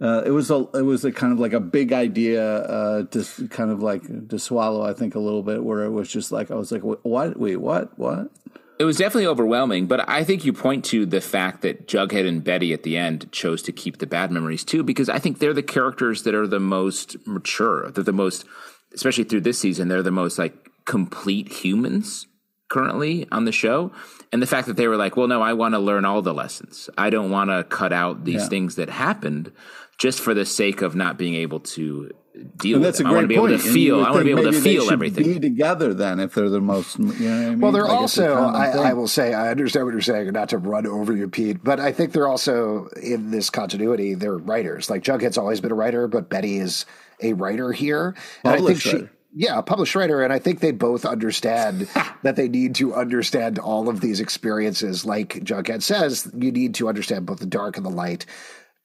uh, it was a it was a kind of like a big idea uh, to kind of like to swallow. I think a little bit where it was just like I was like, what? Wait, what? What? It was definitely overwhelming, but I think you point to the fact that Jughead and Betty at the end chose to keep the bad memories too, because I think they're the characters that are the most mature. They're the most, especially through this season, they're the most like complete humans currently on the show. And the fact that they were like, well, no, I want to learn all the lessons. I don't want to cut out these Yeah. things that happened just for the sake of not being able to deal And with that's a them. I want to great be able to And you feel. would I want to be able to feel everything. Be together then if they're the most. You know what I mean? Well, they're Like, also, I. I will say, I understand what you're saying, and not to run over you, Pete, but I think they're also in this continuity, they're writers. Like Jughead's always been a writer, but Betty is a writer here. And I think she, yeah, a published writer. And I think they both understand that they need to understand all of these experiences. Like Jughead says, you need to understand both the dark and the light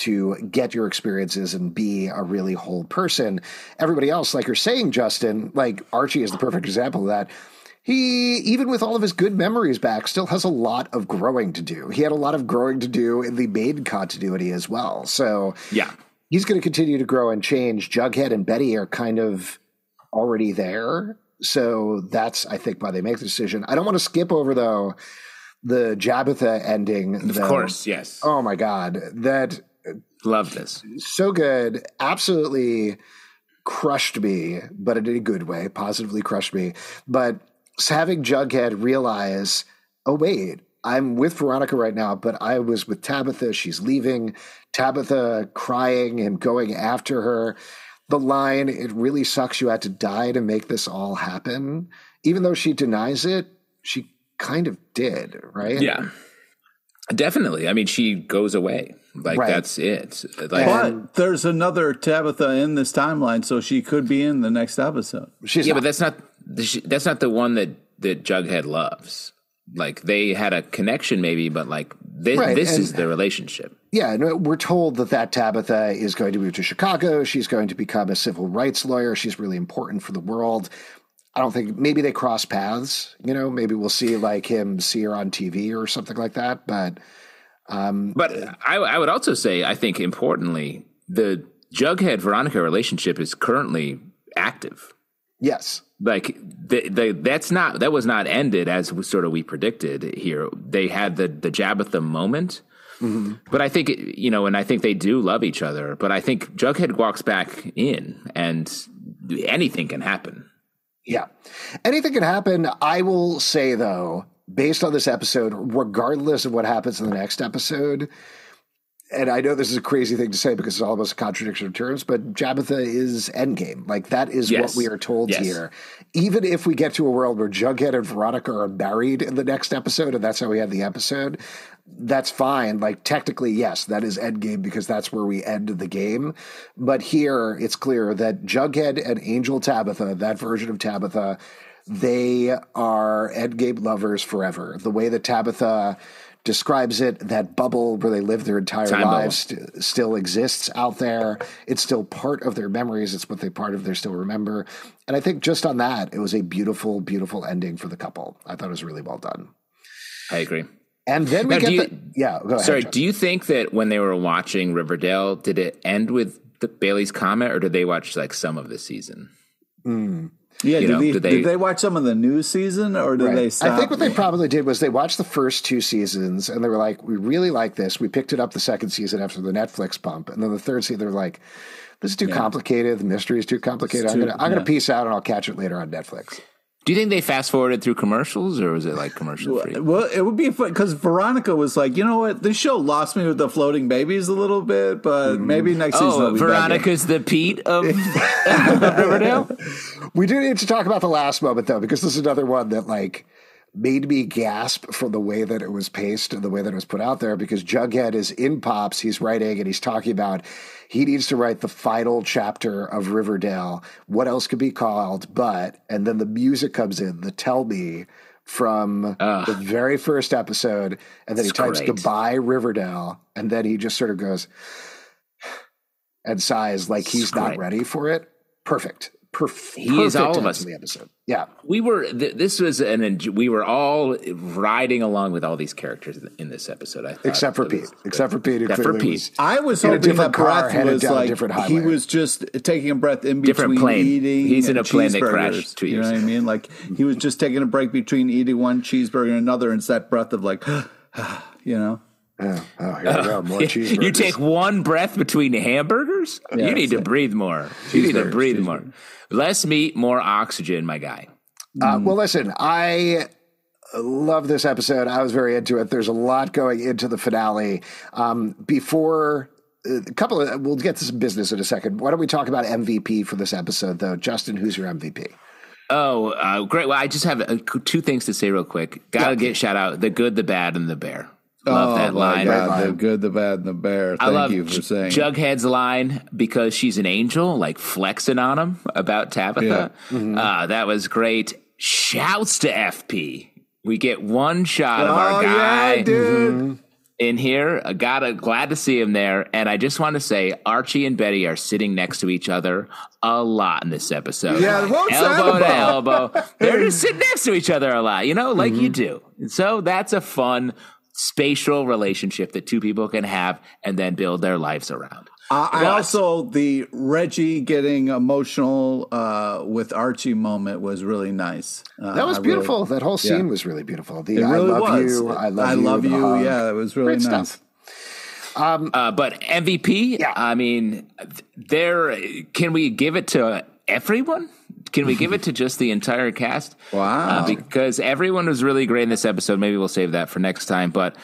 to get your experiences and be a really whole person. Everybody else, like you're saying, Justin, like Archie is the perfect example of that. He, even with all of his good memories back, still has a lot of growing to do. He had a lot of growing to do in the main continuity as well. So yeah. he's going to continue to grow and change. Jughead and Betty are kind of already there. So that's, I think, why they make the decision. I don't want to skip over, though, the Jabitha ending. Of course, yes. Oh my God. That Love this. so good. Absolutely crushed me, but in a good way, positively crushed me. But having Jughead realize, oh, wait, I'm with Veronica right now, but I was with Tabitha. She's leaving. Tabitha crying and going after her. The line, it really sucks you had to die to make this all happen. Even though she denies it, she kind of did, right? Yeah. Definitely. I mean, she goes away. Like Right. that's it. Like But there's another Tabitha in this timeline, so she could be in the next episode. She's yeah, not- but that's not that's not the one that that Jughead loves. Like they had a connection, maybe, but like this, Right, this and- is the relationship. Yeah, no, we're told that that Tabitha is going to move to Chicago. She's going to become a civil rights lawyer. She's really important for the world. I don't think maybe they cross paths. You know, maybe we'll see like him see her on TV or something like that. But um, But I, I would also say, I think importantly, the Jughead Veronica relationship is currently active. yes, like the, the that's not that was not ended as we, sort of we predicted here. They had the the Jabitha moment, but I think it, you know, and I think they do love each other. But I think Jughead walks back in, and anything can happen. Yeah, anything can happen. I will say though, based on this episode, regardless of what happens in the next episode, and I know this is a crazy thing to say because it's almost a contradiction of terms, but Jabitha is Endgame. Like that is Yes. what we are told Yes. here. Even if we get to a world where Jughead and Veronica are married in the next episode, and that's how we end the episode, that's fine. Like technically, yes, that is Endgame because that's where we end the game. But here, it's clear that Jughead and Angel Tabitha, that version of Tabitha, they are Endgame lovers forever. The way that Tabitha describes it, that bubble where they live their entire Time lives st- still exists out there. It's still part of their memories. It's what they part of their still remember. And I think just on that, it was a beautiful, beautiful ending for the couple. I thought it was really well done. I agree. And then we Now, get you- the yeah. Go ahead. Sorry, John. do you think that when they were watching Riverdale, did it end with the Bailey's comet, or did they watch like some of the season? Hmm. Yeah, did, know, they, did did, they- they, watch some of the new season or did Right. they stop? I think what they probably did was they watched the first two seasons and they were like, "We really like this." We picked it up the second season after the Netflix bump, and then the third season they're like, "This is too complicated. The mystery is too complicated. I'm gonna, I'm gonna yeah. peace out and I'll catch it later on Netflix." Do you think they fast forwarded through commercials, or was it like commercial free? Well, it would be fun because Veronica was like, you know what, this show lost me with the floating babies a little bit, but mm-hmm. maybe next oh, season. Oh, will be better. Veronica's the Pete of, of Riverdale. We do need to talk about the last moment though, because this is another one that like made me gasp for the way that it was paced and the way that it was put out there. Because Jughead is in Pops, he's writing and he's talking about he needs to write the final chapter of Riverdale. What else could be called? But and then the music comes in, the Tell Me from the very first episode, and then he types great. goodbye Riverdale, and then he just sort of goes and sighs like he's It's not great. ready for it. Perfect. Perf- He is all of us. to the episode. Yeah. We were. Th- this was an. enj- We were all riding along with all these characters in this episode. I Except for Pete. was- Except for Pete. Except for Pete. was- I was hoping different that car, breath was like different he was just taking a breath in Different between plane. eating. He's in a plane that crashed two You know what I mean? Like he was just taking a break between eating one cheeseburger and another, and it's that breath of like, you know. Oh, oh, here we go. More cheeseburgers. You take one breath between hamburgers. Yeah, you need to it. breathe more. You need to breathe cheeseburgers. more. Less meat, more oxygen, my guy. Uh, well, listen, I love this episode. I was very into it. There's a lot going into the finale. Um, before uh, a couple of, we'll get to some business in a second. Why don't we talk about MVP for this episode, though? Justin, who's your MVP? Oh, uh, great. Well, I just have uh, two things to say real quick. Gotta get shout out the good, the bad, and the bear. Love that oh line. my God, the good, the bad, and the bear. I Thank love you for J- saying. Jughead's line because she's an angel, like flexing on him about Tabitha. Mm-hmm. Uh, that was great. Shouts to FP. We get one shot of oh our guy yeah, dude. in here. I gotta glad to see him there. And I just want to say Archie and Betty are sitting next to each other a lot in this episode. Yeah, what's that elbow to elbow. They're just sitting next to each other a lot, you know, like you Mm-hmm. do. And so that's a fun spatial relationship that two people can have and then build their lives around. Uh, I also the Reggie getting emotional uh, with Archie moment was really nice. Uh, That was I really- beautiful. that whole scene yeah. was really beautiful. The it really I love was. you. I love I you. love you. hug. Yeah, it was really Great nice. stuff. Uh, but MVP, Yeah. I mean, there. Can we give it to everyone? Can we give it to just the entire cast? Wow. Uh, because everyone was really great in this episode. Maybe we'll save that for next time. But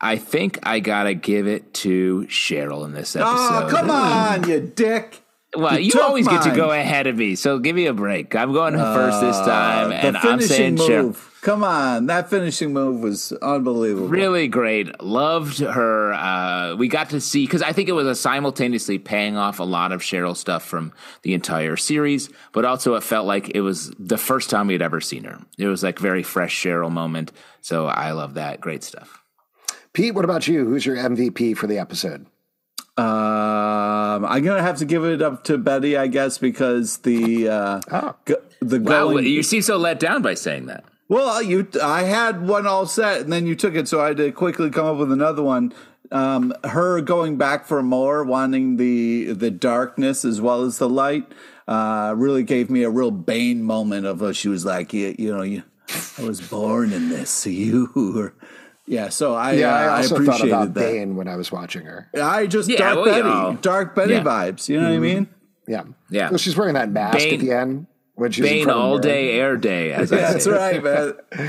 I think I gotta give it to Cheryl in this episode. Oh, come on, you dick. Well, you, took always get to go ahead of me, so give me a break. I'm going first this time, Uh, and the I'm saying Cheryl. Move. Come on, that finishing move was unbelievable. Really great. Loved her. Uh, we got to see because I think it was a simultaneously paying off a lot of Cheryl stuff from the entire series, but also it felt like it was the first time we had ever seen her. It was like very fresh Cheryl moment. So I love that. Great stuff. Pete, what about you? Who's your MVP for the episode? Um, I'm gonna have to give it up to Betty, I guess, because the uh, Oh. go, the Wow, going. you seem so let down by saying that. Well, you, I had one all set, and then you took it, so I had to quickly come up with another one. Um, her going back for more, wanting the the darkness as well as the light, uh, really gave me a real Bane moment of uh, she was like, you, you know, you, I was born in this, so you were. Yeah, so I, Yeah, uh, I also thought appreciated about that. Bane when I was watching her. I just Yeah, dark well, Betty, you know. dark Betty Yeah. vibes. You know what I mean? Yeah. Yeah. Well, she's wearing that mask Bane- at the end in Bane of the all day, air day, as I That's right, man.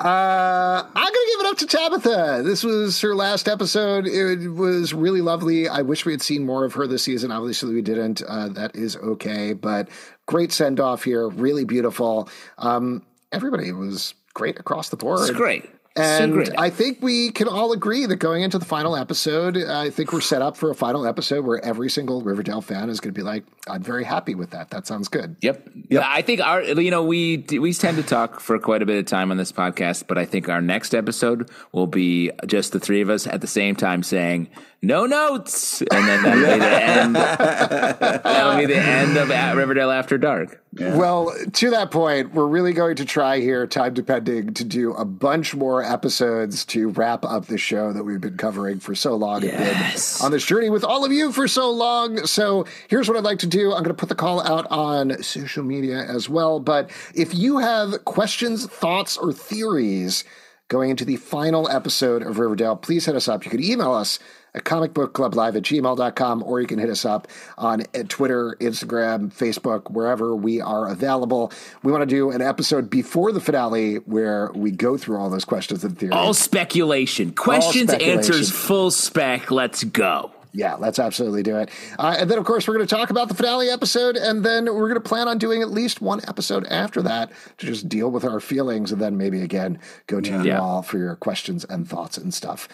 Uh, I'm going to give it up to Tabitha. This was her last episode. It was really lovely. I wish we had seen more of her this season. Obviously, we didn't. Uh, that is okay. But great send off here. Really beautiful. Um, everybody was great across the board. It's great. And so I think we can all agree that going into the final episode, I think we're set up for a final episode where every single Riverdale fan is going to be like, "I'm very happy with that. That sounds good." Yep. Yep. I think our, you know, we we tend to talk for quite a bit of time on this podcast, but I think our next episode will be just the three of us at the same time saying, no notes, and then that'll be the end. that'll be the end of at Riverdale After Dark. Yeah. Well, to that point, we're really going to try here, time depending, to do a bunch more episodes to wrap up the show that we've been covering for so long yes. and been on this journey with all of you for so long. So here's what I'd like to do. I'm going to put the call out on social media as well. But if you have questions, thoughts, or theories going into the final episode of Riverdale, please hit us up. You could email us at comicbookclublive at gmail.com, or you can hit us up on uh, Twitter, Instagram, Facebook, wherever we are available. We want to do an episode before the finale where we go through all those questions and theories. All speculation. Questions, all speculation. answers, full spec. Let's go. Yeah, let's absolutely do it. Uh, and then, of course, we're going to talk about the finale episode, and then we're going to plan on doing at least one episode after that to just deal with our feelings, and then maybe again go to yeah. you all for your questions and thoughts and stuff.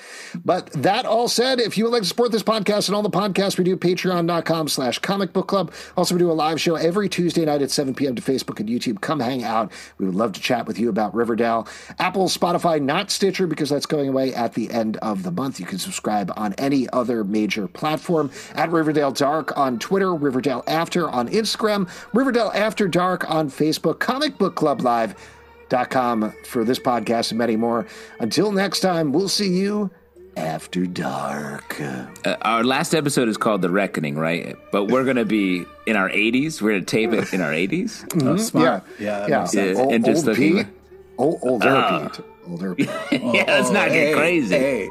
But that all said, if you would like to support this podcast and all the podcasts we do, patreon.com slash comic book club. Also, we do a live show every Tuesday night at 7 p.m. to Facebook and YouTube. Come hang out. We would love to chat with you about Riverdale. Apple, Spotify, not Stitcher, because that's going away at the end of the month. You can subscribe on any other major platform at Riverdale Dark on Twitter, Riverdale After on Instagram, Riverdale After Dark on Facebook, Comic Book Club Live. Dot com for this podcast and many more. Until next time, we'll see you after dark. Uh, our last episode is called The Reckoning, right? But we're going to be in our 80s. We're going to tape it in our 80s. Mm-hmm. Oh, smart. Yeah. Yeah. yeah. Old, and just old Pete. Old, older oh. Pete. Older Pete. yeah, let's oh, not get hey, crazy. Hey.